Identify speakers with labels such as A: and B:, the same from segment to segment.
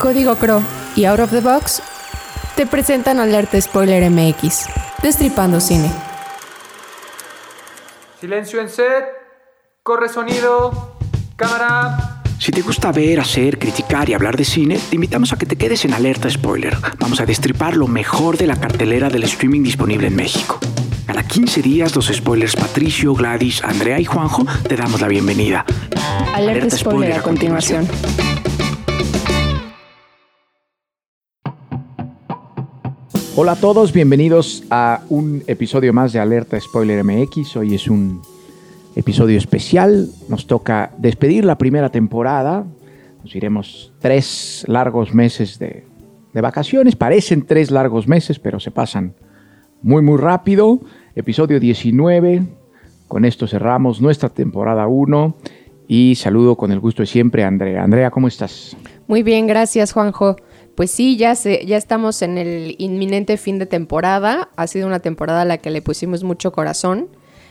A: Código Crow y Out of the Box te presentan Alerta Spoiler MX, Destripando Cine.
B: Silencio en set, corre sonido, cámara.
C: Si te gusta ver, hacer, criticar y hablar de cine, te invitamos a que te quedes en Alerta Spoiler. Vamos a destripar lo mejor de la cartelera del streaming disponible en México. Cada 15 días, los spoilers Patricio, Gladys, Andrea y Juanjo te damos la bienvenida.
A: Alerta, spoiler, a continuación.
D: Hola a todos, bienvenidos a un episodio más de Alerta Spoiler MX. Hoy es un episodio especial. Nos toca despedir la primera temporada. Nos iremos tres largos meses de, de vacaciones. Parecen tres largos meses, pero se pasan muy, muy rápido. Episodio 19. Con esto cerramos nuestra temporada 1. Y saludo con el gusto de siempre a Andrea. Andrea, ¿cómo estás?
A: Muy bien, gracias Juanjo. Pues sí, ya, se, ya estamos en el inminente fin de temporada. Ha sido una temporada a la que le pusimos mucho corazón.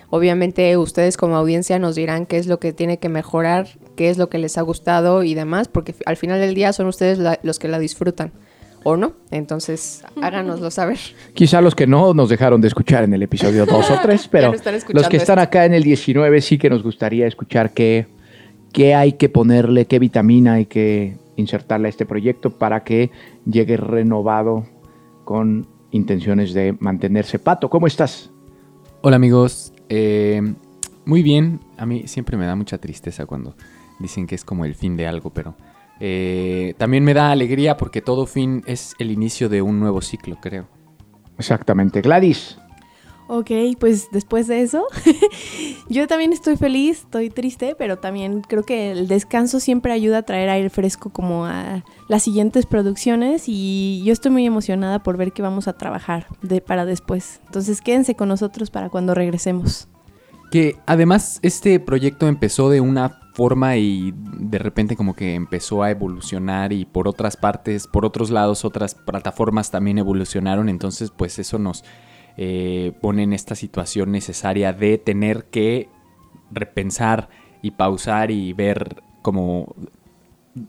A: Obviamente ustedes como audiencia nos dirán qué es lo que tiene que mejorar, qué es lo que les ha gustado y demás, porque al final del día son ustedes la, los que la disfrutan. ¿O no? Entonces, háganoslo saber.
D: Quizá los que no nos dejaron de escuchar en el episodio 2 o 3, pero los que están acá en el 19 sí que nos gustaría escuchar qué, qué hay que ponerle, qué vitamina hay que insertarle a este proyecto para que llegue renovado con intenciones de mantenerse. Pato, ¿cómo estás?
E: Hola amigos, eh, muy bien. A mí siempre me da mucha tristeza cuando dicen que es como el fin de algo, pero eh, también me da alegría porque todo fin es el inicio de un nuevo ciclo, creo.
D: Exactamente. Gladys.
F: Ok, pues después de eso, yo también estoy feliz, estoy triste, pero también creo que el descanso siempre ayuda a traer aire fresco como a las siguientes producciones y yo estoy muy emocionada por ver qué vamos a trabajar para después. Entonces quédense con nosotros para cuando regresemos.
E: Que además este proyecto empezó de una forma y de repente como que empezó a evolucionar y por otras partes, por otros lados, otras plataformas también evolucionaron, entonces pues eso nos eh, pone en esta situación necesaria de tener que repensar y pausar y ver como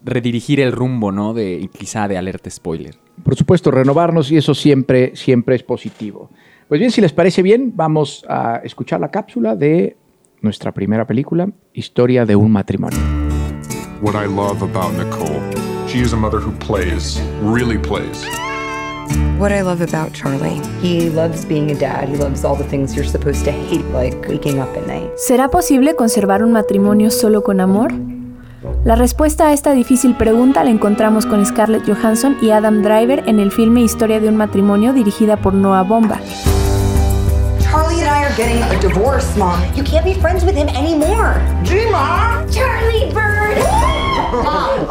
E: redirigir el rumbo, ¿no? De quizá de alerta spoiler.
D: Por supuesto, renovarnos y eso siempre, siempre es positivo. Pues bien, si les parece bien, vamos a escuchar la cápsula de nuestra primera película, Historia de un matrimonio.
G: What I love about Nicole, she is a mother who plays, really plays.
H: What I love about Charlie. He loves being a dad. He loves all the things you're supposed to hate, like waking up at night.
F: ¿Será posible conservar un matrimonio solo con amor? La respuesta a esta difícil pregunta la encontramos con Scarlett Johansson y Adam Driver en el filme Historia de un matrimonio dirigida por Noah Baumbach.
I: Charlie and I are getting a divorce, Mom. You can't be friends with him anymore.
J: Gina! Charlie Bird! Mom!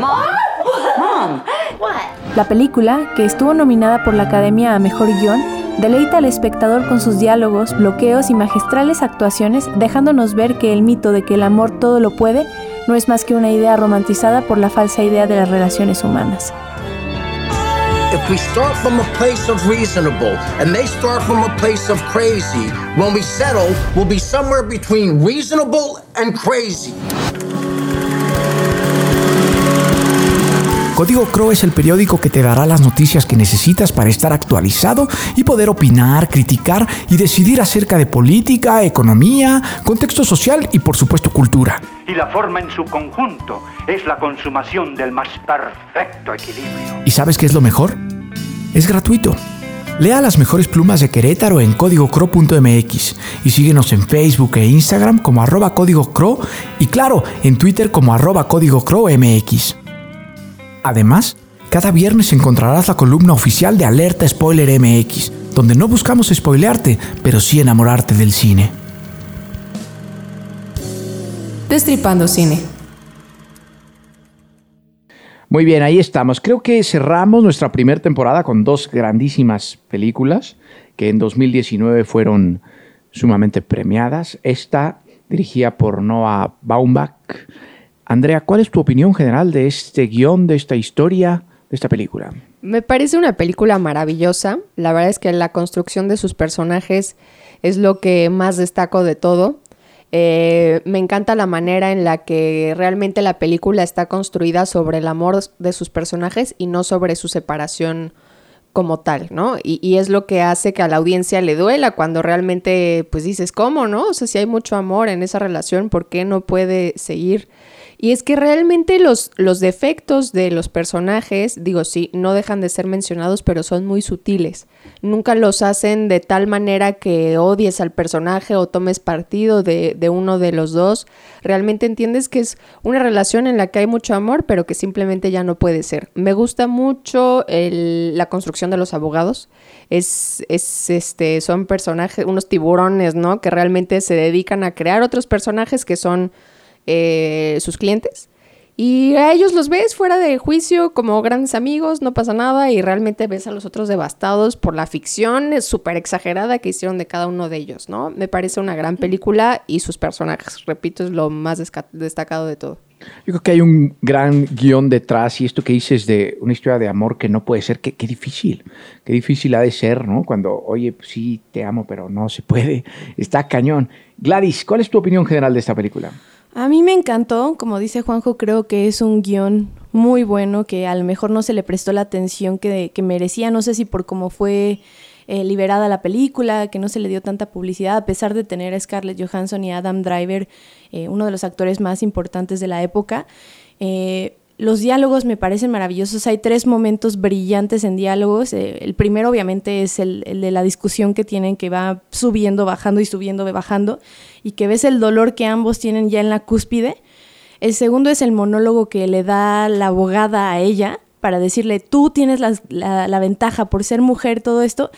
I: Mom? Mom?
J: What?
F: La película, que estuvo nominada por la Academia a Mejor Guión, deleita al espectador con sus diálogos, bloqueos y magistrales actuaciones, dejándonos ver que el mito de que el amor todo lo puede no es más que una idea romantizada por la falsa idea de las relaciones humanas.
K: If we start from a place of reasonable and they start from a place of crazy, when we settle, we'll be somewhere between reasonable and crazy.
C: Código Crow es el periódico que te dará las noticias que necesitas para estar actualizado y poder opinar, criticar y decidir acerca de política, economía, contexto social y por supuesto cultura.
L: Y la forma en su conjunto es la consumación del más perfecto equilibrio.
C: ¿Y sabes qué es lo mejor? Es gratuito. Lea las mejores plumas de Querétaro en códigocro.mx y síguenos en Facebook e Instagram como arroba código Crow y claro, en Twitter como arroba código Crow MX. Además, cada viernes encontrarás la columna oficial de Alerta Spoiler MX, donde no buscamos spoilearte, pero sí enamorarte del cine.
A: Destripando Cine.
D: Muy bien, ahí estamos. Creo que cerramos nuestra primera temporada con dos grandísimas películas que en 2019 fueron sumamente premiadas. Esta, dirigida por Noah Baumbach. Andrea, ¿cuál es tu opinión general de este guion, de esta historia, de esta película?
A: Me parece una película maravillosa. La verdad es que la construcción de sus personajes es lo que más destaco de todo. Eh, me encanta la manera en la que realmente la película está construida sobre el amor de sus personajes y no sobre su separación como tal, ¿no? Y, y, es lo que hace que a la audiencia le duela cuando realmente, pues dices, ¿cómo, no? O sea, si hay mucho amor en esa relación, ¿por qué no puede seguir? Y es que realmente los, los defectos de los personajes, digo, sí, no dejan de ser mencionados, pero son muy sutiles. Nunca los hacen de tal manera que odies al personaje o tomes partido de, de uno de los dos. Realmente entiendes que es una relación en la que hay mucho amor, pero que simplemente ya no puede ser. Me gusta mucho la construcción de los abogados. Es, es, este, son personajes, unos tiburones, ¿no? Que realmente se dedican a crear otros personajes que son eh, sus clientes. Y a ellos los ves fuera de juicio como grandes amigos, no pasa nada y realmente ves a los otros devastados por la ficción súper exagerada que hicieron de cada uno de ellos, ¿no? Me parece una gran película y sus personajes, repito, es lo más destacado de todo.
D: Yo creo que hay un gran guion detrás y esto que dices de una historia de amor que no puede ser, qué, qué difícil, qué difícil ha de ser, ¿no? Cuando, oye, pues sí, te amo, pero no se puede, está cañón. Gladys, ¿cuál es tu opinión general de esta película?
F: A mí me encantó, como dice Juanjo, creo que es un guion muy bueno, que a lo mejor no se le prestó la atención que, que merecía, no sé si por cómo fue eh, liberada la película, que no se le dio tanta publicidad, a pesar de tener a Scarlett Johansson y Adam Driver, eh, uno de los actores más importantes de la época. Eh, los diálogos me parecen maravillosos. Hay tres momentos brillantes en diálogos. Eh, el primero, obviamente, es el, de la discusión que tienen, que va subiendo, bajando y subiendo, bajando, y que ves el dolor que ambos tienen ya en la cúspide. El segundo es el monólogo que le da la abogada a ella para decirle, tú tienes la, ventaja por ser mujer, todo esto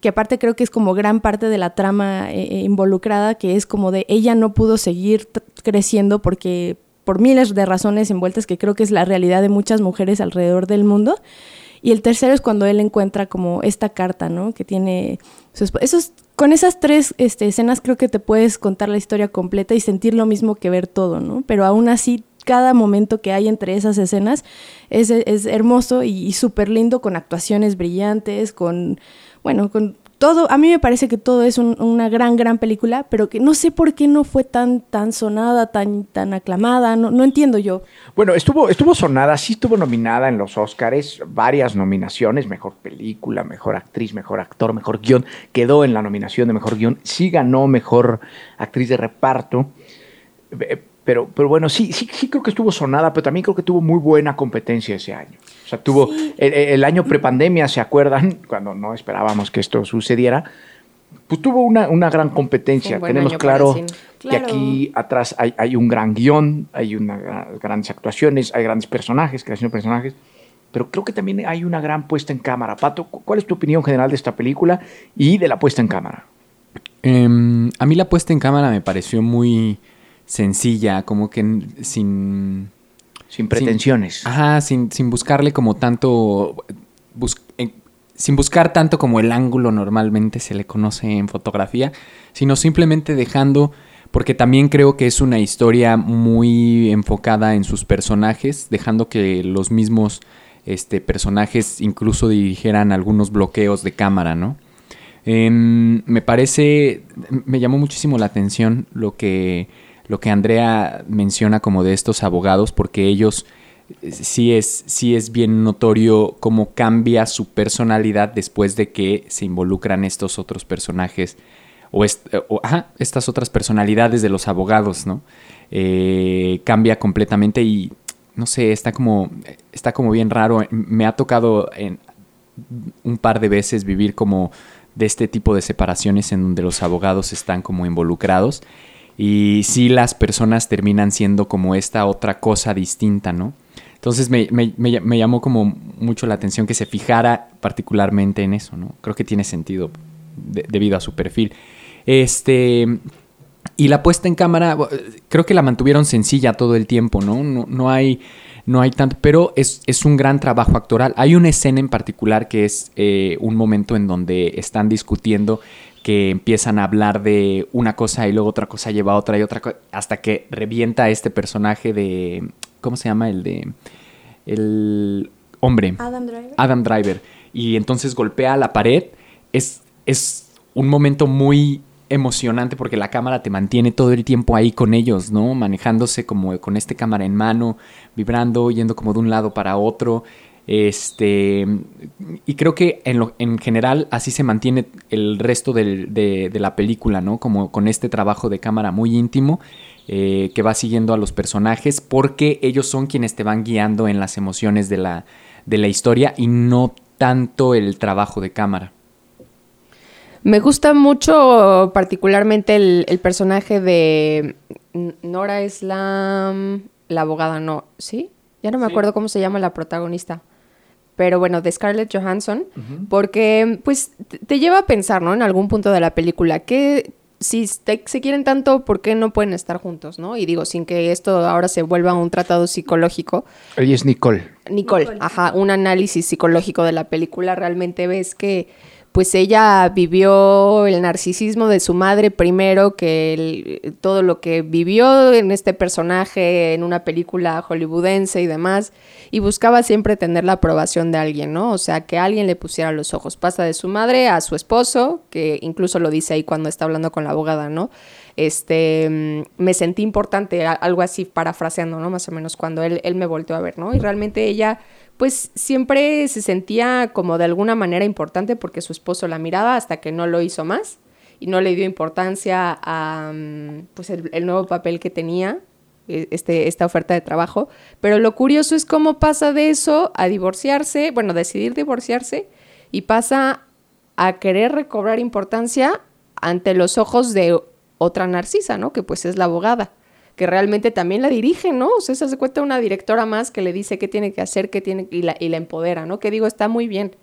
F: que aparte creo que es como gran parte de la trama eh, involucrada, que es como de ella no pudo seguir creciendo porque por miles de razones envueltas que creo que es la realidad de muchas mujeres alrededor del mundo. Y el tercero es cuando él encuentra como esta carta, ¿no? Que tiene... Con esas tres este, escenas creo que te puedes contar la historia completa y sentir lo mismo que ver todo, ¿no? Pero aún así, cada momento que hay entre esas escenas es, es hermoso y súper lindo, con actuaciones brillantes, con, bueno, con todo, a mí me parece que todo es un, una gran, gran película, pero que no sé por qué no fue tan, tan sonada, tan, tan aclamada, no, no entiendo yo.
D: Bueno, estuvo, estuvo sonada, sí estuvo nominada en los Oscars, varias nominaciones, mejor película, mejor actriz, mejor actor, mejor guion, quedó en la nominación de mejor guion, sí ganó mejor actriz de reparto. Pero, pero bueno, sí, sí, sí creo que estuvo sonada, pero también creo que tuvo muy buena competencia ese año. O sea, tuvo sí. el, el, año prepandemia, ¿se acuerdan? Cuando no esperábamos que esto sucediera. Pues tuvo una, una gran competencia. Tenemos claro, claro, que aquí atrás hay, hay un gran guion, hay una, grandes actuaciones, hay grandes personajes, creación de personajes. Pero creo que también hay una gran puesta en cámara. Pato, ¿cuál es tu opinión general de esta película y de la puesta en cámara?
E: Eh, a mí la puesta en cámara me pareció muy sencilla, como que sin...
D: Sin pretensiones.
E: Sin, ajá, sin, sin, buscarle como tanto... Bus, eh, sin buscar tanto como el ángulo normalmente se le conoce en fotografía, sino simplemente dejando, porque también creo que es una historia muy enfocada en sus personajes, dejando que los mismos este, personajes incluso dirigieran algunos bloqueos de cámara, ¿no? Eh, me parece, me llamó muchísimo la atención lo que lo que Andrea menciona como de estos abogados, porque ellos sí es, sí es bien notorio cómo cambia su personalidad después de que se involucran estos otros personajes o, ajá, estas otras personalidades de los abogados, ¿no? Eh, cambia completamente y no sé, está como, está como bien raro. Me ha tocado en un par de veces vivir como de este tipo de separaciones en donde los abogados están como involucrados y sí las personas terminan siendo como esta otra cosa distinta, ¿no? Entonces me, me, me, llamó como mucho la atención que se fijara particularmente en eso, ¿no? Creo que tiene sentido de, debido a su perfil. Este. Y la puesta en cámara, creo que la mantuvieron sencilla todo el tiempo, ¿no? No, no hay. No hay tanto. Pero es, es, un gran trabajo actoral. Hay una escena en particular que es eh, un momento en donde están discutiendo que empiezan a hablar de una cosa y luego otra cosa lleva a otra y otra cosa, hasta que revienta este personaje de, ¿cómo se llama? El de, el hombre.
F: Adam Driver.
E: Adam Driver. Y entonces golpea la pared. Es, es un momento muy emocionante porque la cámara te mantiene todo el tiempo ahí con ellos, ¿no? Manejándose como con este cámara en mano, vibrando, yendo como de un lado para otro. Este, y creo que en, lo, en general así se mantiene el resto del- de, de la película, ¿no? Como con este trabajo de cámara muy íntimo eh, que va siguiendo a los personajes porque ellos son quienes te van guiando en las emociones de la, de la historia y no tanto el trabajo de cámara.
A: Me gusta mucho particularmente el, el personaje de Nora es la, la abogada, no, ¿sí? Ya no me acuerdo cómo se llama la protagonista. Pero bueno, de Scarlett Johansson, porque pues te, lleva a pensar, ¿no? En algún punto de la película, que si te- se quieren tanto, ¿por qué no pueden estar juntos, no? Y digo, sin que esto ahora se vuelva un tratado psicológico,
D: Ella es Nicole.
A: Nicole, ajá, un análisis psicológico de la película, realmente ves que pues ella vivió el narcisismo de su madre primero que todo lo que vivió en este personaje en una película hollywoodense y demás y buscaba siempre tener la aprobación de alguien, ¿no? O sea, que alguien le pusiera los ojos. Pasa de su madre a su esposo, que incluso lo dice ahí cuando está hablando con la abogada, ¿no? Este, mm, me sentí importante, algo así parafraseando, ¿no? Más o menos cuando él, él me volteó a ver, ¿no? Y realmente ella, pues siempre se sentía como de alguna manera importante porque su esposo la miraba hasta que no lo hizo más y no le dio importancia a, mm, pues el nuevo papel que tenía, e- este, esta oferta de trabajo. Pero lo curioso es cómo pasa de eso a divorciarse, bueno, decidir divorciarse y pasa a querer recobrar importancia ante los ojos de otra narcisa, ¿no? Que pues es la abogada, que realmente también la dirige, ¿no? O sea, se hace cuenta una directora más que le dice qué tiene que hacer, qué tiene y la, y la empodera, ¿no? Que digo, está muy bien.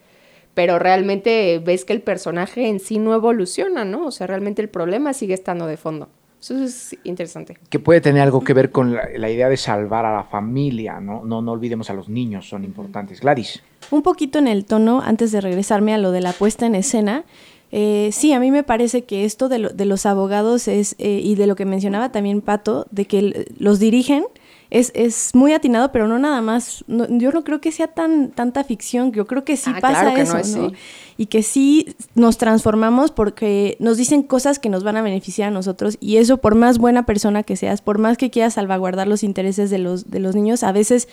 A: Pero realmente ves que el personaje en sí no evoluciona, ¿no? O sea, realmente el problema sigue estando de fondo. Eso es interesante.
D: Que puede tener algo que ver con la, la idea de salvar a la familia, ¿no? ¿no? No olvidemos a los niños, son importantes. Gladys.
F: Un poquito en el tono, antes de regresarme a lo de la puesta en escena, eh, sí, a mí me parece que esto de, lo- de los abogados es, eh, y de lo que mencionaba también Pato, de que los dirigen, es, es muy atinado, pero no nada más. no- yo no creo que sea tan tanta ficción, yo creo que sí
A: Ah,
F: pasa
A: claro que
F: eso,
A: no es,
F: ¿no?
A: sí.
F: Y que sí nos transformamos porque nos dicen cosas que nos van a beneficiar a nosotros y eso por más buena persona que seas, por más que quieras salvaguardar los intereses de los, de los niños, a veces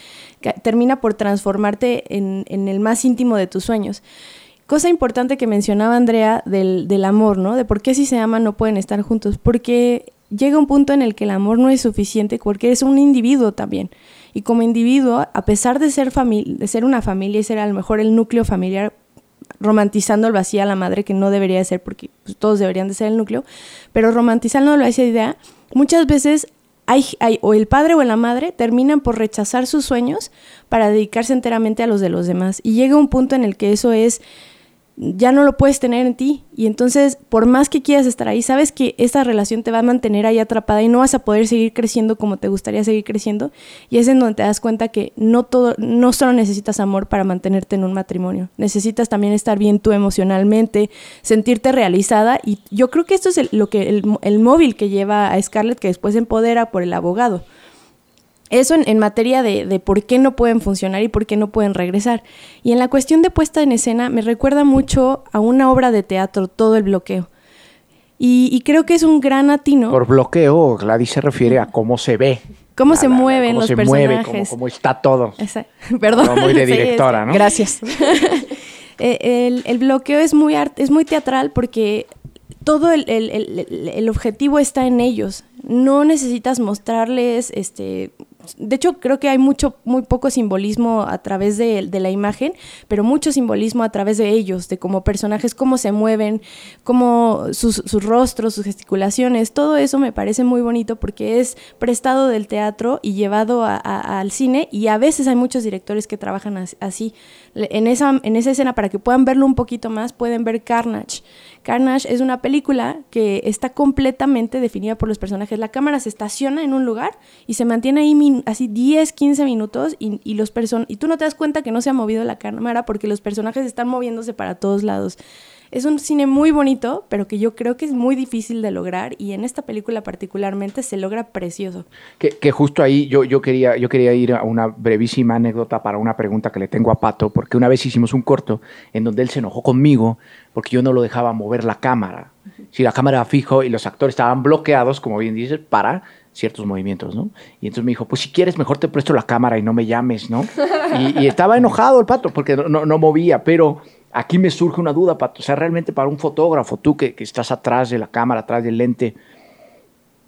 F: termina por transformarte en, en el más íntimo de tus sueños. Cosa importante que mencionaba Andrea del, del amor, ¿no? De por qué si se aman no pueden estar juntos. Porque llega un punto en el que el amor no es suficiente porque eres un individuo también. Y como individuo, a pesar de ser, de ser una familia y ser a lo mejor el núcleo familiar, romantizando el vacío a la madre, que no debería de ser porque pues, todos deberían de ser el núcleo, pero romantizándolo a esa idea, muchas veces hay, hay- o el padre o la madre terminan por rechazar sus sueños para dedicarse enteramente a los de los demás. Y llega un punto en el que eso es ya no lo puedes tener en ti. Y entonces, por más que quieras estar ahí, sabes que esta relación te va a mantener ahí atrapada y no vas a poder seguir creciendo como te gustaría seguir creciendo. Y es en donde te das cuenta que no todo, no solo necesitas amor para mantenerte en un matrimonio. Necesitas también estar bien tú emocionalmente, sentirte realizada. Y yo creo que esto es el- lo que el, el móvil que lleva a Scarlett, que después empodera por el abogado. Eso en, en materia de, de por qué no pueden funcionar y por qué no pueden regresar. Y en la cuestión de puesta en escena me recuerda mucho a una obra de teatro, todo el bloqueo. Y, y creo que es un gran atino.
D: Por bloqueo, Gladys se refiere a cómo se ve.
F: cómo se
D: la-
F: mueven
D: cómo
F: los
D: se
F: personajes.
D: mueve, cómo, cómo está todo.
F: Perdón.
D: Todo muy de directora, ¿no?
A: Gracias.
F: Eh, el, el bloqueo es muy, art- es muy teatral porque todo el, el- el- el- el objetivo está en ellos. No necesitas mostrarles, este, de hecho creo que hay mucho, muy poco simbolismo a través de, la imagen, pero mucho simbolismo a través de ellos, de como personajes, cómo se mueven, cómo sus, rostros, sus gesticulaciones, todo eso me parece muy bonito porque es prestado del teatro y llevado a- al cine y a veces hay muchos directores que trabajan as- así. En esa, en esa escena, para que puedan verlo un poquito más, pueden ver Carnage. Carnage es una película que está completamente definida por los personajes. La cámara se estaciona en un lugar y se mantiene ahí así 10, 15 minutos y, y los person y tú no te das cuenta que no se ha movido la cámara porque los personajes están moviéndose para todos lados. Es un cine muy bonito, pero que yo creo que es muy difícil de lograr y en esta película particularmente se logra precioso.
D: Que, que justo ahí yo, yo, quería, yo quería ir a una brevísima anécdota para una pregunta que le tengo a Pato, porque una vez hicimos un corto en donde él se enojó conmigo porque yo no lo dejaba mover la cámara. si la cámara fijo y los actores estaban bloqueados, como bien dices, para ciertos movimientos, ¿no? Y entonces me dijo, pues si quieres, mejor te presto la cámara y no me llames, ¿no? Y, y estaba enojado el pato porque no, no, no movía, pero aquí me surge una duda, pato. O sea, realmente para un fotógrafo, tú que, que estás atrás de la cámara, atrás del lente,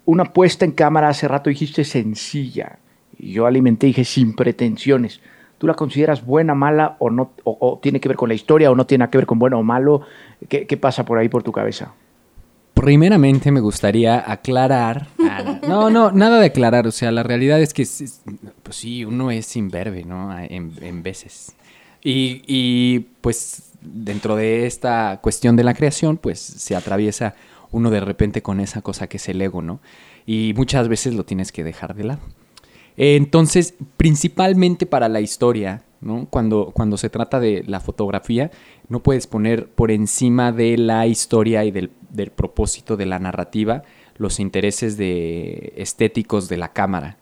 D: una puesta en cámara hace rato dijiste sencilla. Y yo alimenté y dije sin pretensiones. ¿Tú la consideras buena, mala o no? O, o tiene que ver con la historia o no tiene que ver con bueno o malo? ¿Qué, qué pasa por ahí por tu cabeza?
E: Primeramente me gustaría aclarar. No, no, nada de aclarar. O sea, la realidad es que, es- pues sí, uno es imberbe, ¿no? En, en veces. Y, y, pues dentro de esta cuestión de la creación, pues se atraviesa uno de repente con esa cosa que es el ego, ¿no? Y muchas veces lo tienes que dejar de lado. Entonces, principalmente para la historia, ¿no? Cuando, cuando se trata de la fotografía, no puedes poner por encima de la historia y del, del propósito de la narrativa los intereses de estéticos de la cámara.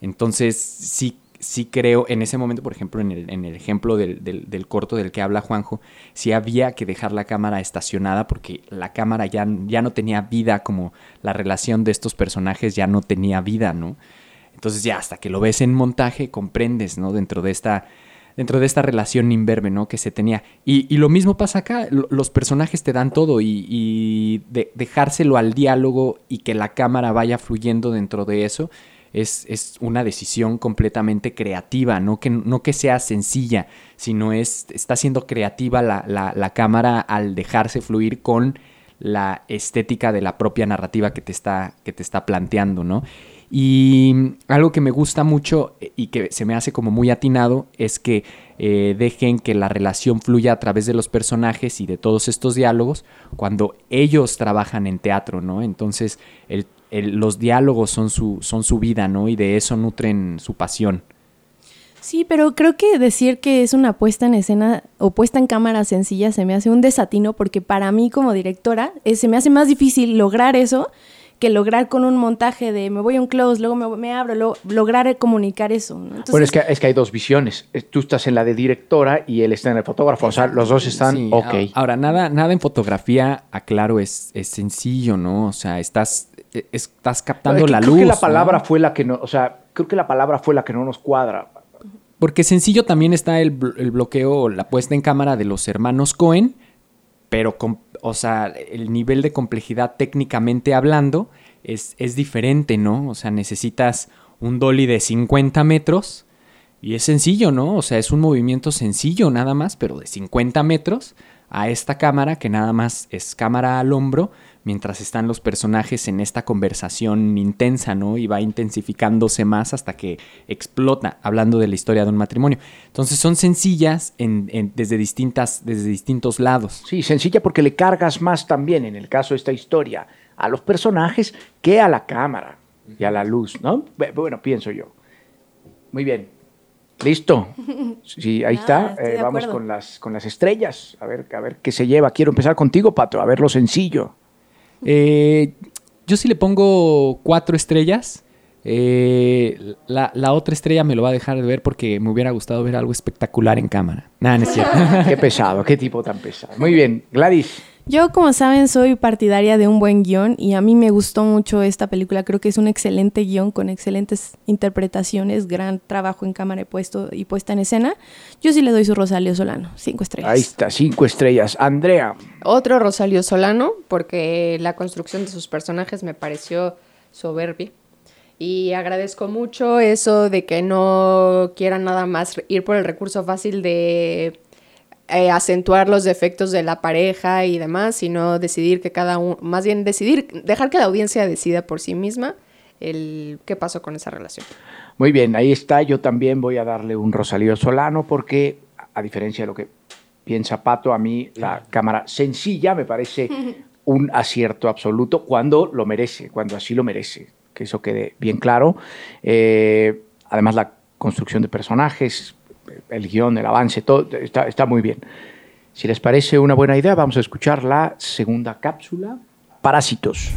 E: Entonces, sí, sí creo, en ese momento, por ejemplo, en el, ejemplo del, corto del que habla Juanjo, sí había que dejar la cámara estacionada porque la cámara ya, ya no tenía vida, como la relación de estos personajes ya no tenía vida, ¿no? Entonces ya hasta que lo ves en montaje comprendes, ¿no? Dentro de esta, dentro de esta relación imberbe, ¿no? Que se tenía. Y, lo mismo pasa acá, lo- los personajes te dan todo y, y de- dejárselo al diálogo y que la cámara vaya fluyendo dentro de eso es, es una decisión completamente creativa, no que, no que sea sencilla, sino es, está siendo creativa la, la- cámara al dejarse fluir con la estética de la propia narrativa que te está, que te está planteando, ¿no? Y algo que me gusta mucho y que se me hace como muy atinado es que eh, dejen que la relación fluya a través de los personajes y de todos estos diálogos cuando ellos trabajan en teatro, ¿no? Entonces el- el- los diálogos son su, son su vida, ¿no? Y de eso nutren su pasión.
F: Sí, pero creo que decir que es una puesta en escena o puesta en cámara sencilla se me hace un desatino porque para mí como directora eh, se me hace más difícil lograr eso que lograr con un montaje de me voy a un close, luego me, me abro, luego lograr comunicar eso. ¿no? Entonces,
D: bueno, es que, es que hay dos visiones. Eh, Tú estás en la de directora y él está en el fotógrafo. O sea, los dos están
E: Sí,
D: ok.
E: Ahora, nada, nada en fotografía, aclaro, es, es sencillo, ¿no? O sea, estás, eh, estás captando la
D: creo
E: luz.
D: que la
E: ¿no?
D: palabra fue la que no, o sea, creo que la palabra fue la que no nos cuadra.
E: Porque sencillo también está el, bl- el bloqueo, la puesta en cámara de los hermanos Cohen, pero, con, o sea, el nivel de complejidad técnicamente hablando es, es diferente, ¿no? O sea, necesitas un dolly de 50 metros y es sencillo, ¿no? O sea, es un movimiento sencillo nada más, pero de 50 metros a esta cámara que nada más es cámara al hombro mientras están los personajes en esta conversación intensa, ¿no? Y va intensificándose más hasta que explota, hablando de la historia de un matrimonio. Entonces son sencillas en- en- desde, distintas, desde distintos lados.
D: Sí, sencilla porque le cargas más también, en el caso de esta historia, a los personajes que a la cámara y a la luz, ¿no? Bu- Bueno, pienso yo. Muy bien. ¿Listo? Sí, ahí está. Eh, vamos con las, con las estrellas. A ver, a ver qué se lleva. Quiero empezar contigo, Pato, a ver lo sencillo.
E: Eh, yo sí le pongo cuatro estrellas. Eh, la, la otra estrella me lo va a dejar de ver porque me hubiera gustado ver algo espectacular en cámara. Nada, no es cierto.
D: qué pesado, qué tipo tan pesado. Muy bien, Gladys.
F: Yo, como saben, soy partidaria de un buen guion y a mí me gustó mucho esta película. Creo que es un excelente guion con excelentes interpretaciones, gran trabajo en cámara y, puesto, y puesta en escena. Yo sí le doy su Rosalio Solano, cinco estrellas.
D: Ahí está, cinco estrellas. Andrea.
A: Otro Rosalio Solano, porque la construcción de sus personajes me pareció soberbia. Y agradezco mucho eso de que no quieran nada más ir por el recurso fácil de eh, acentuar los defectos de la pareja y demás, sino decidir que cada uno, más bien decidir, dejar que la audiencia decida por sí misma el qué pasó con esa relación.
D: Muy bien, ahí está. Yo también voy a darle un Rosalío Solano porque, a diferencia de lo que piensa Pato, a mí la cámara sencilla me parece un acierto absoluto cuando lo merece, cuando así lo merece. Que eso quede bien claro. Eh, además, la construcción de personajes, el guion, el avance, todo está, está muy bien. Si les parece una buena idea, vamos a escuchar la segunda cápsula, Parásitos.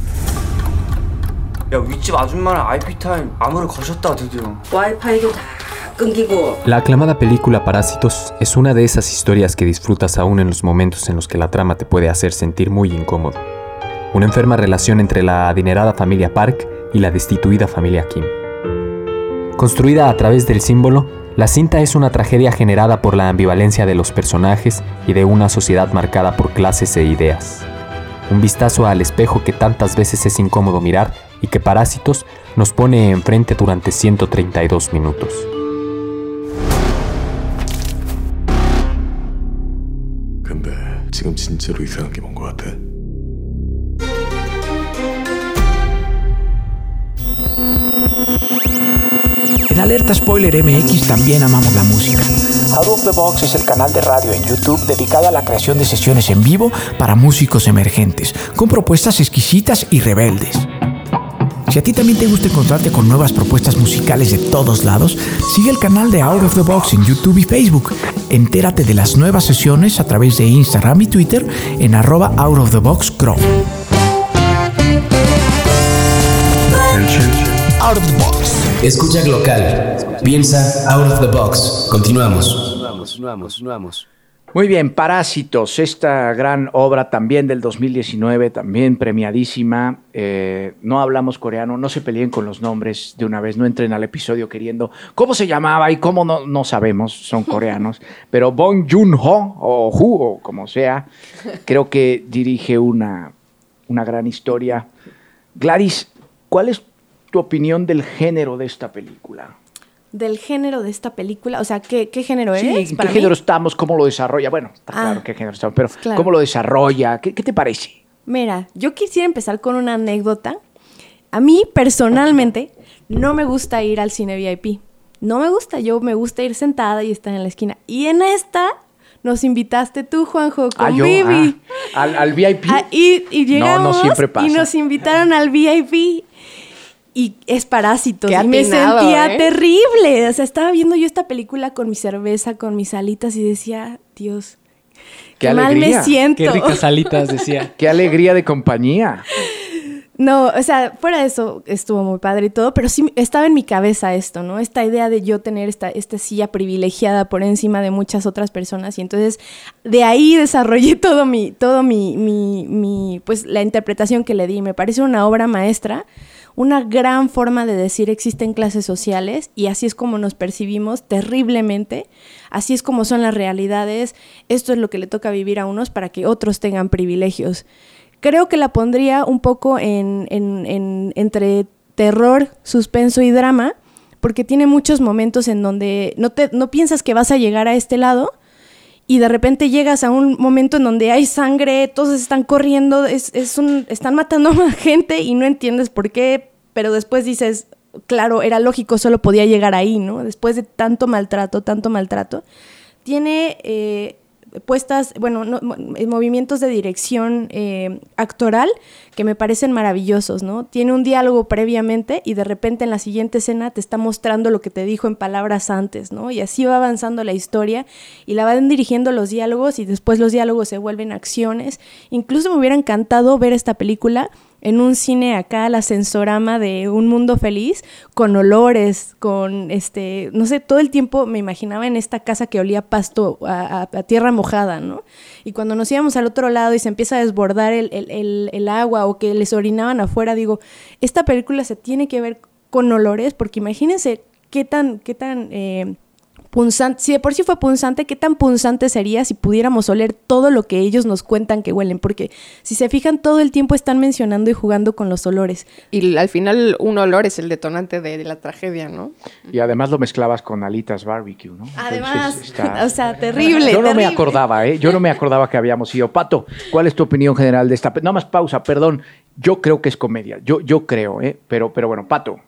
E: La aclamada película Parásitos es una de esas historias que disfrutas aún en los momentos en los que la trama te puede hacer sentir muy incómodo. Una enferma relación entre la adinerada familia Park y la destituida familia Kim. Construida a través del símbolo, la cinta es una tragedia generada por la ambivalencia de los personajes y de una sociedad marcada por clases e ideas. Un vistazo al espejo que tantas veces es incómodo mirar y que Parásitos nos pone enfrente durante 132 minutos.
M: 근데 지금 진짜로 이상한 게 뭔 것 같아?
C: En Alerta Spoiler MX también amamos la música. Out of the Box es el canal de radio en YouTube dedicado a la creación de sesiones en vivo para músicos emergentes, con propuestas exquisitas y rebeldes. Si a ti también te gusta encontrarte con nuevas propuestas musicales de todos lados, sigue el canal de Out of the Box en YouTube y Facebook. Entérate de las nuevas sesiones a través de Instagram y Twitter en arroba Out of the Box Crow.
N: Out of the box. Escucha local. Piensa out of the box. Continuamos.
D: Vamos, vamos, vamos. Muy bien, Parásitos, esta gran obra también del 2019, también premiadísima. Eh, no hablamos coreano, no se peleen con los nombres de una vez, no entren al episodio queriendo cómo se llamaba y cómo no, no sabemos, son coreanos. Pero Bong Joon-ho o Hu o como sea, creo que dirige una, una gran historia. Gladys, ¿cuál es tu opinión del género de esta película?
F: Del género de esta película, o sea, ¿qué, qué género
D: Sí,
F: es?
D: ¿en
F: para
D: qué
F: mí?
D: género estamos? ¿Cómo lo desarrolla? Bueno, está
F: Ah.
D: claro qué género estamos, pero
F: Claro.
D: ¿cómo lo desarrolla? ¿Qué, qué te parece?
F: Mira, yo quisiera empezar con una anécdota. A mí, personalmente, no me gusta ir al cine VIP. No me gusta, yo me gusta ir sentada y estar en la esquina. Y en esta nos invitaste tú, Juanjo, con
D: Ah, yo,
F: Vivi.
D: ah, al, al VIP.
F: Ah, y, y
D: No, no
F: llegamos
D: siempre pasa.
F: y nos invitaron al VIP. Y es parásitos.
A: Qué
F: y me sentía
A: ¿eh?
F: terrible. O sea, estaba viendo yo esta película con mi cerveza, con mis alitas y decía, Dios,
D: Qué
F: qué, mal
D: alegría.
F: me siento.
E: Qué ricas alitas, decía.
D: Qué alegría de compañía.
F: No, o sea, fuera de eso estuvo muy padre y todo, pero sí estaba en mi cabeza esto, ¿no? Esta idea de yo tener esta, esta silla privilegiada por encima de muchas otras personas. Y entonces de ahí desarrollé todo mi, todo mi, mi, mi, pues la interpretación que le di. Me parece una obra maestra, una gran forma de decir existen clases sociales y así es como nos percibimos terriblemente, así es como son las realidades, esto es lo que le toca vivir a unos para que otros tengan privilegios. Creo que la pondría un poco en, en- en- entre terror, suspenso y drama, porque tiene muchos momentos en donde no, te, no piensas que vas a llegar a este lado y de repente llegas a un momento en donde hay sangre, todos están corriendo, es, es un, están matando a más gente y no entiendes por qué, pero después dices, claro, era lógico, solo podía llegar ahí, ¿no? Después de tanto maltrato, tanto maltrato. Tiene eh, puestas, bueno, no- eh, movimientos de dirección eh, actoral que me parecen maravillosos, ¿no? Tiene un diálogo previamente y de repente en la siguiente escena te está mostrando lo que te dijo en palabras antes, ¿no? Y así va avanzando la historia y la van dirigiendo los diálogos y después los diálogos se vuelven acciones. Incluso me hubiera encantado ver esta película en un cine acá, la sensorama de Un Mundo Feliz, con olores, con este, no sé, todo el tiempo me imaginaba en esta casa que olía pasto, a, a- a tierra mojada, ¿no? Y cuando nos íbamos al otro lado y se empieza a desbordar el, el- el- el agua o que les orinaban afuera, digo, esta película se tiene que ver con olores, porque imagínense qué tan, qué tan eh, punzante, si de por sí fue punzante, qué tan punzante sería si pudiéramos oler todo lo que ellos nos cuentan que huelen, porque si se fijan todo el tiempo están mencionando y jugando con los olores.
A: Y al final un olor es el detonante de, de la tragedia, ¿no?
D: Y además lo mezclabas con alitas barbecue, ¿no?
F: Además,
D: Entonces, está-
F: o sea, terrible.
D: Yo no me acordaba, ¿eh? Yo no me acordaba que habíamos ido. Pato, ¿cuál es tu opinión general de esta? No más pausa, perdón. Yo creo que es comedia. Yo, yo creo, ¿eh? Pero, pero bueno, Pato.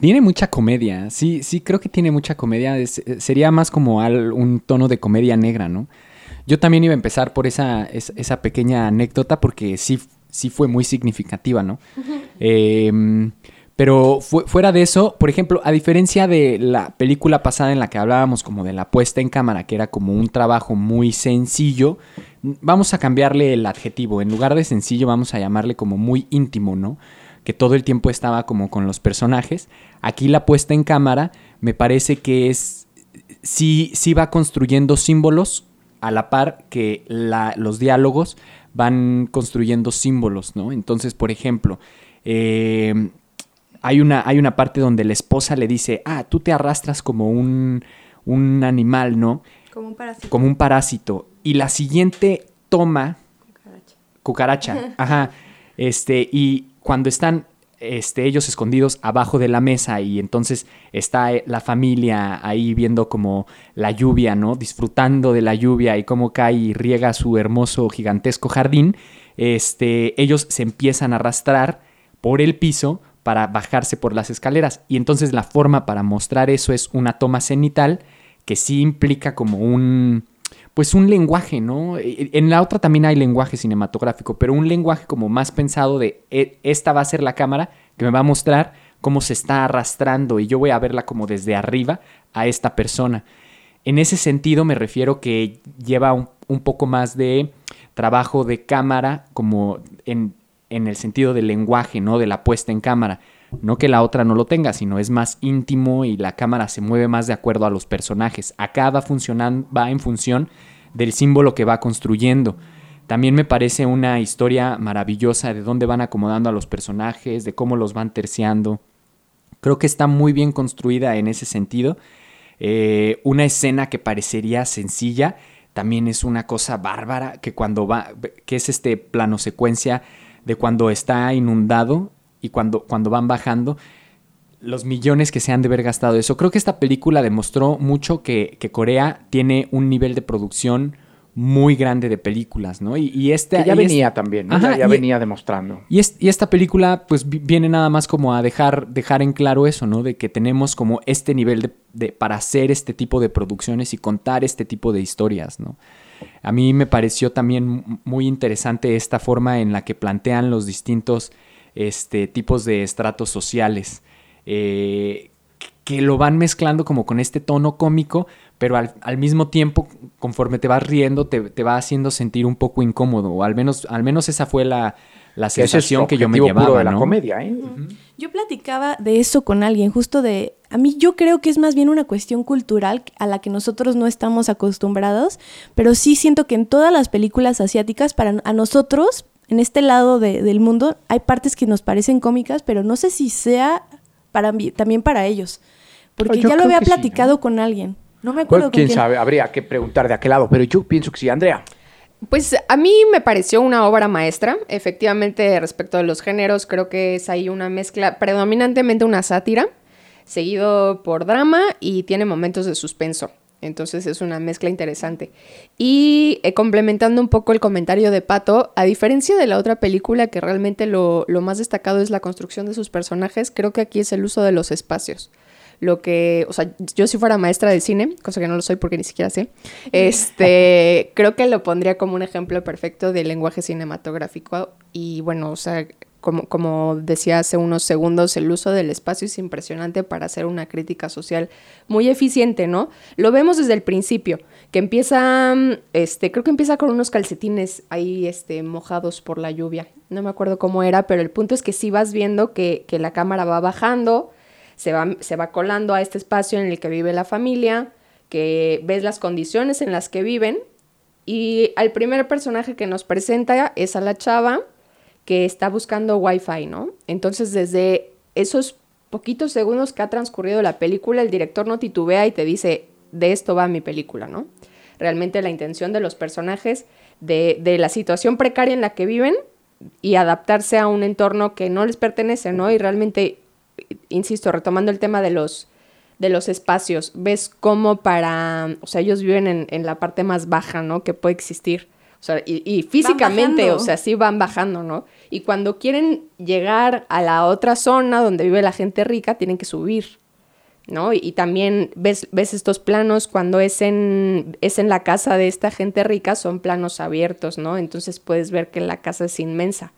E: Tiene mucha comedia, sí, sí, creo que tiene mucha comedia. Es- eh, sería más como al- un tono de comedia negra, ¿no? Yo también iba a empezar por esa, es- esa pequeña anécdota porque sí, sí fue muy significativa, ¿no? Eh, pero fu- fuera de eso, por ejemplo, a diferencia de la película pasada en la que hablábamos como de la puesta en cámara, que era como un trabajo muy sencillo, vamos a cambiarle el adjetivo. En lugar de sencillo, vamos a llamarle como muy íntimo, ¿no? Que todo el tiempo estaba como con los personajes. Aquí la puesta en cámara me parece que es. Sí, sí va construyendo símbolos a la par que la- los diálogos van construyendo símbolos, ¿no? Entonces, por ejemplo, eh, hay, una, hay una parte donde la esposa le dice, ah, tú te arrastras como un, un animal, ¿no?
F: Como un parásito.
E: Como un parásito. Y la siguiente toma... Cucaracha. Ajá. Este, y cuando están este, ellos escondidos abajo de la mesa y entonces está eh, la familia ahí viendo como la lluvia, ¿no? Disfrutando de la lluvia y cómo cae y riega su hermoso, gigantesco jardín, este, ellos se empiezan a arrastrar por el piso para bajarse por las escaleras. Y entonces la forma para mostrar eso es una toma cenital que sí implica como un, pues un lenguaje, ¿no? E, En la otra también hay lenguaje cinematográfico, pero un lenguaje como más pensado de "E- esta va a ser la cámara que me va a mostrar cómo se está arrastrando y yo voy a verla como desde arriba a esta persona. En ese sentido me refiero que lleva un, un poco más de trabajo de cámara como en, en el sentido del lenguaje, ¿no? De la puesta en cámara. No que la otra no lo tenga, sino es más íntimo y la cámara se mueve más de acuerdo a los personajes. Acá va va en función del símbolo que va construyendo. También me parece una historia maravillosa de dónde van acomodando a los personajes, de cómo los van terciando. Creo que está muy bien construida en ese sentido. Eh, una escena que parecería sencilla también es una cosa bárbara que cuando va, que es este plano secuencia de cuando está inundado y cuando, cuando van bajando los millones que se han de haber gastado eso. Creo que esta película demostró mucho que, que Corea tiene un nivel de producción muy grande de películas, ¿no? Y, y este
D: Que ya
E: y es-
D: venía también, ¿no?
E: Ajá,
D: ya ya
E: y-
D: venía demostrando.
E: y, es- y esta película, pues, vi- viene nada más como a dejar, dejar en claro eso, ¿no? De que tenemos como este nivel de, de- para hacer este tipo de producciones y contar este tipo de historias, ¿no? A mí me pareció también muy interesante esta forma en la que plantean los distintos este, tipos de estratos sociales. eh, que lo van mezclando como con este tono cómico, pero al, al mismo tiempo, conforme te vas riendo, te, te va haciendo sentir un poco incómodo, o al menos, al menos esa fue la, la
D: Que ese es
E: sensación que yo me
D: puro
E: llevaba,
D: de la
E: ¿no?
D: comedia, ¿eh?
F: Yo platicaba de eso con alguien, justo de, a mí yo creo que es más bien una cuestión cultural a la que nosotros no estamos acostumbrados, pero sí siento que en todas las películas asiáticas, para a nosotros, en este lado de- del mundo, hay partes que nos parecen cómicas, pero no sé si sea para, mí- también para ellos, porque
D: Yo
F: ya lo había
D: sí,
F: platicado con alguien. No me acuerdo
D: Bueno,
F: con
D: quién
F: quién.
D: sabe, habría que preguntar de aquel lado, pero yo pienso que sí, Andrea.
A: Pues a mí me pareció una obra maestra. Efectivamente, respecto de los géneros, creo que es ahí una mezcla, predominantemente una sátira, seguido por drama y tiene momentos de suspenso. Entonces es una mezcla interesante. Y eh, complementando un poco el comentario de Pato, a diferencia de la otra película que realmente lo, lo más destacado es la construcción de sus personajes, creo que aquí es el uso de los espacios. Lo que, o sea, yo si fuera maestra de cine, cosa que no lo soy porque ni siquiera sé, este, creo que lo pondría como un ejemplo perfecto del lenguaje cinematográfico. Y bueno, o sea, como, decía hace unos segundos, el uso del espacio es impresionante para hacer una crítica social muy eficiente, ¿no? Lo vemos desde el principio, que empieza, mm, este, creo que empieza con unos calcetines ahí, este, mojados por la lluvia. No me acuerdo cómo era, pero el punto es que sí vas viendo que, que la cámara va bajando, se va, se va colando a este espacio en el que vive la familia, que ves las condiciones en las que viven, y al primer personaje que nos presenta es a la chava que está buscando wifi, ¿no? Entonces desde esos poquitos segundos que ha transcurrido la película, el director no titubea y te dice, de esto va mi película, ¿no? Realmente la intención de los personajes, de, de la situación precaria en la que viven y adaptarse a un entorno que no les pertenece, ¿no? Y realmente, insisto, retomando el tema de los, de los espacios, ves cómo para, o sea, ellos viven en, en la parte más baja, ¿no? Que puede existir. O sea, y, y físicamente, o sea, sí van bajando, ¿no? Y cuando quieren llegar a la otra zona donde vive la gente rica, tienen que subir, ¿no? Y, y también ves, ves estos planos cuando es en, es en la casa de esta gente rica, son planos abiertos, ¿no? Entonces puedes ver que la casa es inmensa.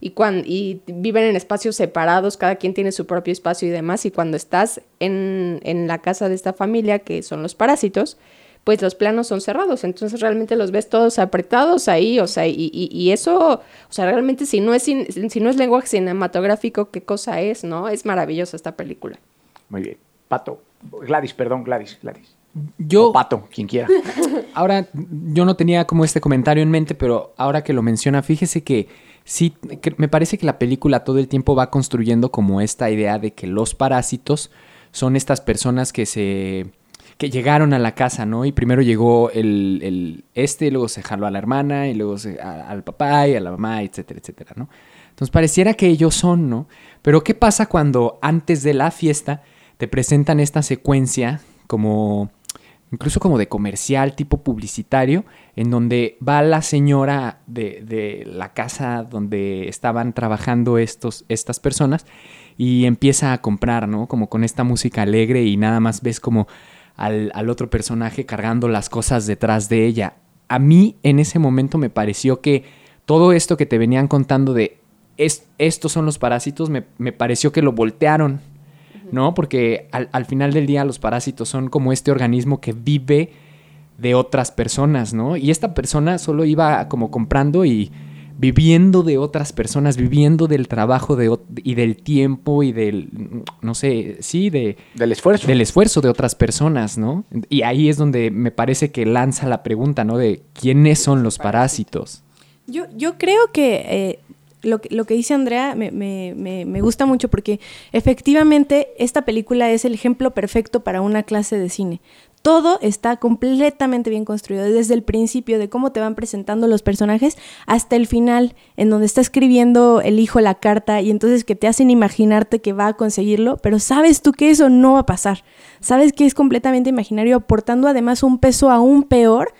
A: Y, cuan- y viven en espacios separados, cada quien tiene su propio espacio y demás. Y cuando estás en, en la casa de esta familia, que son los parásitos, pues los planos son cerrados, entonces realmente los ves todos apretados ahí, o sea, y, y- y eso, o sea, realmente si no, es si no es lenguaje cinematográfico, ¿qué cosa es, no? Es maravillosa esta película.
D: Muy bien. Pato. Gladys, perdón, Gladys, Gladys.
E: Yo.
D: O Pato, quien quiera.
E: Ahora, yo no tenía como este comentario en mente, pero ahora que lo menciona, fíjese que sí, que me parece que la película todo el tiempo va construyendo como esta idea de que los parásitos son estas personas que se que llegaron a la casa, ¿no? Y primero llegó el, el este, luego se jaló a la hermana, y luego se- al papá y a la mamá, etcétera, etcétera, ¿no? Entonces pareciera que ellos son, ¿no? Pero ¿qué pasa cuando antes de la fiesta te presentan esta secuencia como incluso como de comercial tipo publicitario, en donde va la señora de, de la casa donde estaban trabajando estos, estas personas y empieza a comprar, ¿no? Como con esta música alegre y nada más ves como al, al otro personaje cargando las cosas detrás de ella. A mí en ese momento me pareció que todo esto que te venían contando de es- estos son los parásitos, me, me pareció que lo voltearon, ¿no? Porque al, al final del día los parásitos son como este organismo que vive de otras personas, ¿no? Y esta persona solo iba como comprando y viviendo de otras personas, viviendo del trabajo de, y del tiempo y del, no sé, sí, de...
D: Del esfuerzo.
E: Del esfuerzo de otras personas, ¿no? Y ahí es donde me parece que lanza la pregunta, ¿no? De quiénes son los parásitos.
F: Yo, yo creo que eh, lo, que lo que dice Andrea me, me- me- me gusta mucho porque efectivamente esta película es el ejemplo perfecto para una clase de cine. Todo está completamente bien construido, desde el principio de cómo te van presentando los personajes hasta el final, en donde está escribiendo el hijo la carta y entonces que te hacen imaginarte que va a conseguirlo, pero sabes tú que eso no va a pasar. Sabes que es completamente imaginario, aportando además un peso aún peor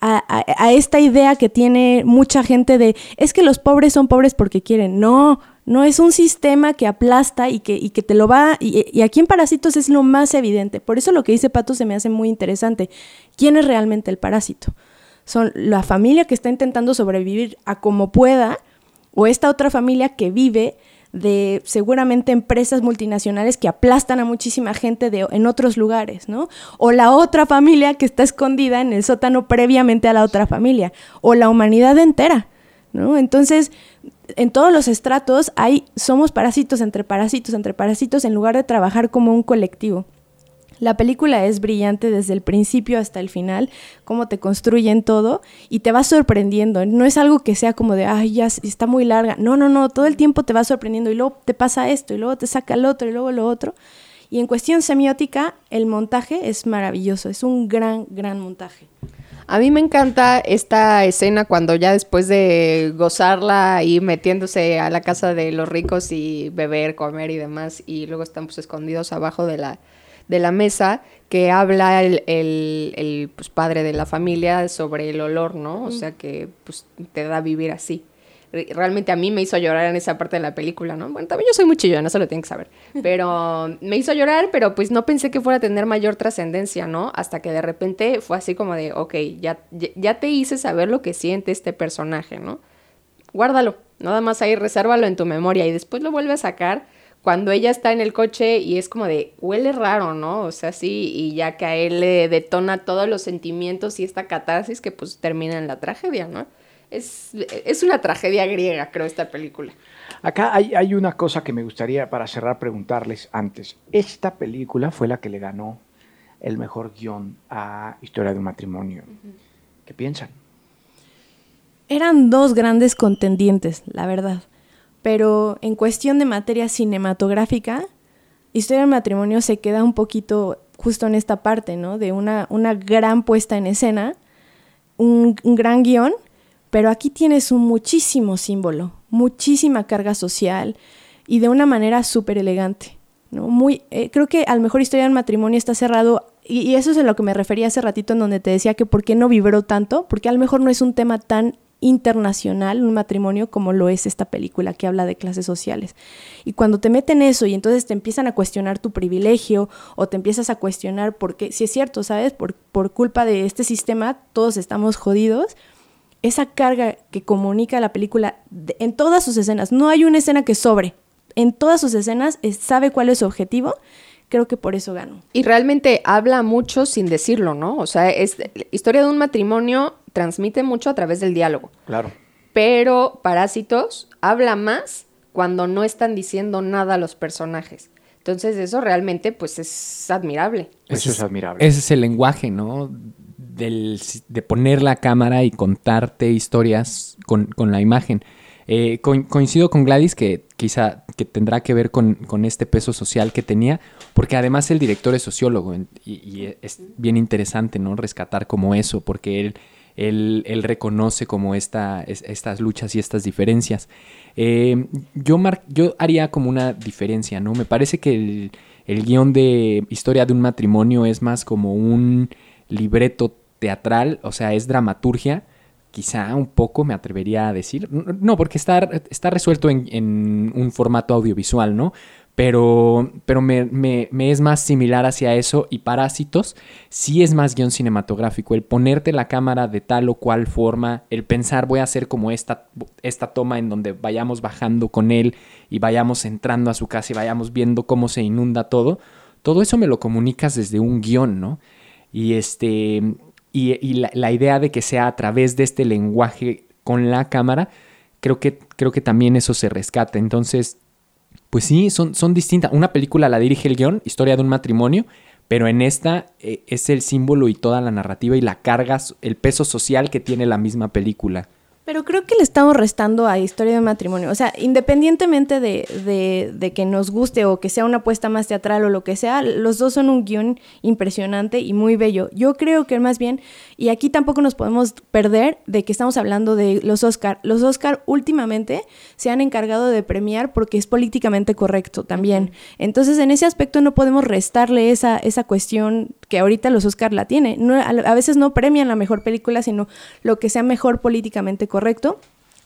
F: a, a- esta idea que tiene mucha gente de es que los pobres son pobres porque quieren. No, no es un sistema que aplasta y que, te lo va. Y, y aquí en Parásitos es lo más evidente. Por eso lo que dice Pato se me hace muy interesante. ¿Quién es realmente el parásito? Son la familia que está intentando sobrevivir a como pueda, o esta otra familia que vive de seguramente empresas multinacionales que aplastan a muchísima gente de, en otros lugares, ¿no? O la otra familia que está escondida en el sótano previamente a la otra familia, o la humanidad entera, Entonces, en todos los estratos hay, somos parásitos entre parásitos entre parásitos en lugar de trabajar como un colectivo. La película es brillante desde el principio hasta el final, cómo te construyen todo y te va sorprendiendo. No es algo que sea como de, ay, ya está muy larga. No, no, no, todo el tiempo te va sorprendiendo y luego te pasa esto y luego te saca el otro y luego lo otro. Y en cuestión semiótica, el montaje es maravilloso, es un gran, gran montaje.
A: A mí me encanta esta escena cuando ya después de gozarla y metiéndose a la casa de los ricos y beber, comer y demás, y luego están pues escondidos abajo de la, de la mesa, que habla el, el- el, pues, padre de la familia sobre el olor, ¿no? O sea que pues te da vivir así. Re- Realmente a mí me hizo llorar en esa parte de la película, ¿no? Bueno, también yo soy muy chillona, eso lo tienen que saber. Pero me hizo llorar, pero pues no pensé que fuera a tener mayor trascendencia, ¿no? Hasta que de repente fue así como de, ok, ya, ya, ya te hice saber lo que siente este personaje, ¿no? Guárdalo, nada más ahí, resérvalo en tu memoria y después lo vuelve a sacar cuando ella está en el coche y es como de, huele raro, ¿no? O sea, sí, y ya que a él le detona todos los sentimientos y esta catarsis que pues termina en la tragedia, ¿no? Es, es una tragedia griega, creo, esta película.
D: Acá hay, hay una cosa que me gustaría para cerrar preguntarles antes. Esta película fue la que le ganó el mejor guion a Historia de un matrimonio. ¿Qué piensan?
F: Eran dos grandes contendientes, la verdad. Pero en cuestión de materia cinematográfica, Historia del matrimonio se queda un poquito justo en esta parte, ¿no? De una, una gran puesta en escena, un, un gran guion, pero aquí tienes un muchísimo símbolo, muchísima carga social y de una manera súper elegante. ¿no? Muy, eh, creo que a lo mejor Historia del matrimonio está cerrado, y, eso es a lo que me refería hace ratito en donde te decía que por qué no vibró tanto, porque a lo mejor no es un tema tan internacional, un matrimonio, como lo es esta película que habla de clases sociales. Y cuando te meten eso y entonces te empiezan a cuestionar tu privilegio o te empiezas a cuestionar por qué, si es cierto, ¿sabes? Por, por culpa de este sistema todos estamos jodidos, esa carga que comunica la película de- en todas sus escenas, no hay una escena que sobre, en todas sus escenas es- sabe cuál es su objetivo, creo que por eso ganó.
A: Y realmente habla mucho sin decirlo, ¿no? O sea, es historia de un matrimonio transmite mucho a través del diálogo.
D: Claro.
A: Pero Parásitos habla más cuando no están diciendo nada los personajes. Entonces eso realmente pues es admirable.
D: Eso es admirable.
E: Ese es el lenguaje, ¿no? De poner la cámara y contarte historias con, con la imagen. Eh, co coincido con Gladys que quizá que tendrá que ver con, con, este peso social que tenía, porque además el director es sociólogo y, es bien interesante, ¿no? Rescatar como eso, porque él, él, él reconoce como esta, es, estas luchas y estas diferencias. Eh, yo, yo haría como una diferencia, ¿no? Me parece que el, el guion de Historia de un matrimonio es más como un libreto teatral, o sea, es dramaturgia, quizá un poco me atrevería a decir. No, porque está, está resuelto en, en, un formato audiovisual, ¿no? Pero, pero me, me, me, es más similar hacia eso y Parásitos sí es más guion cinematográfico. El ponerte la cámara de tal o cual forma, el pensar voy a hacer como esta, esta toma en donde vayamos bajando con él y vayamos entrando a su casa y vayamos viendo cómo se inunda todo. Todo eso me lo comunicas desde un guion, ¿no? Y este y, y la, la, idea de que sea a través de este lenguaje con la cámara, creo que, creo que también eso se rescata. Entonces, pues sí, son, son distintas. Una película la dirige el guion, Historia de un matrimonio, pero en esta eh, es el símbolo y toda la narrativa y la carga, el peso social que tiene la misma película.
F: Pero creo que le estamos restando a Historia de matrimonio. O sea, independientemente de, de, de, que nos guste o que sea una apuesta más teatral o lo que sea, los dos son un guion impresionante y muy bello. Yo creo que más bien, y aquí tampoco nos podemos perder de que estamos hablando de los Oscar. Los Oscar últimamente se han encargado de premiar porque es políticamente correcto también. Entonces, en ese aspecto no podemos restarle esa, esa cuestión que ahorita los Oscar la tiene. No, a, a veces no premian la mejor película, sino lo que sea mejor políticamente correcto correcto,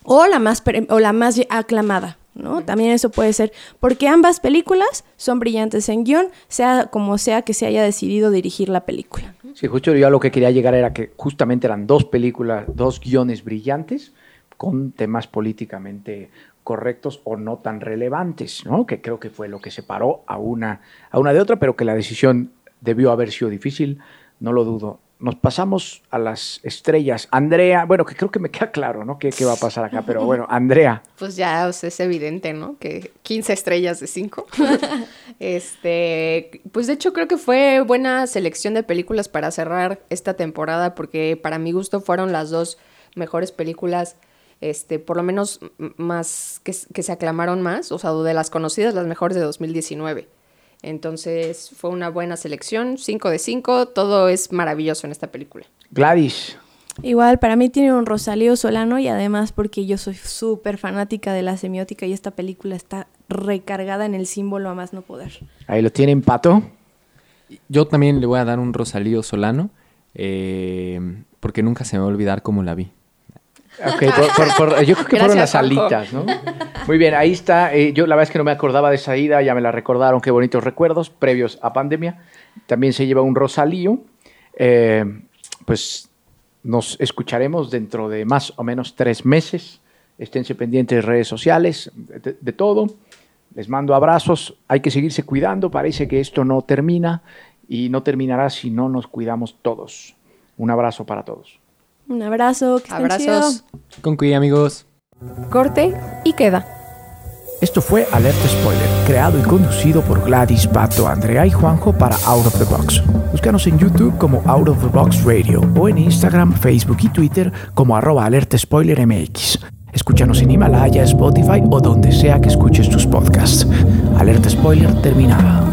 F: o la más, o la más aclamada. ¿no? También eso puede ser, porque ambas películas son brillantes en guion, sea como sea que se haya decidido dirigir la película.
D: Sí, justo yo a lo que quería llegar era que justamente eran dos películas, dos guiones brillantes con temas políticamente correctos o no tan relevantes, ¿no? Que creo que fue lo que separó a una, a una de otra, pero que la decisión debió haber sido difícil, no lo dudo nos pasamos a las estrellas. Andrea, bueno, que creo que me queda claro, ¿no? ¿Qué, qué va a pasar acá? Pero bueno, Andrea.
A: Pues ya o sea, es evidente, ¿no? Que 15 estrellas de 5. este, pues de hecho creo que fue buena selección de películas para cerrar esta temporada porque para mi gusto fueron las dos mejores películas este, por lo menos más que, que se aclamaron más, o sea, de las conocidas, las mejores de 2019. Entonces fue una buena selección, 5 de 5, todo es maravilloso en esta película.
D: Gladys.
F: Igual, para mí tiene un Rosalío Solano y además porque yo soy súper fanática de la semiótica y esta película está recargada en el símbolo a más no poder.
D: Ahí lo tienen, Pato.
E: Yo también le voy a dar un Rosalío Solano eh, porque nunca se me va a olvidar cómo la vi.
D: Okay, por, por, por, yo creo que Gracias, fueron las alitas, ¿no? Muy bien, ahí está. Eh, yo la verdad es que no me acordaba de esa ida, ya me la recordaron, qué bonitos recuerdos previos a pandemia. También se lleva un Rosalío. Eh, pues nos escucharemos dentro de más o menos tres meses. Esténse pendientes de redes sociales, de, de todo. Les mando abrazos. Hay que seguirse cuidando. Parece que esto no termina y no terminará si no nos cuidamos todos. Un abrazo para todos.
F: Un abrazo, que
A: Abrazos.
E: Con cuidado, amigos.
A: Corte y queda.
C: Esto fue Alerta Spoiler, creado y conducido por Gladys, Pato, Andrea y Juanjo para Out of the Box. Búscanos en YouTube como Out of the Box Radio o en Instagram, Facebook y Twitter como arroba Alerta Spoiler MX. Escúchanos en Himalaya, Spotify o donde sea que escuches tus podcasts. Alerta Spoiler terminada.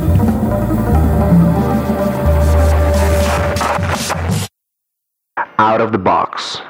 O: Out of the box.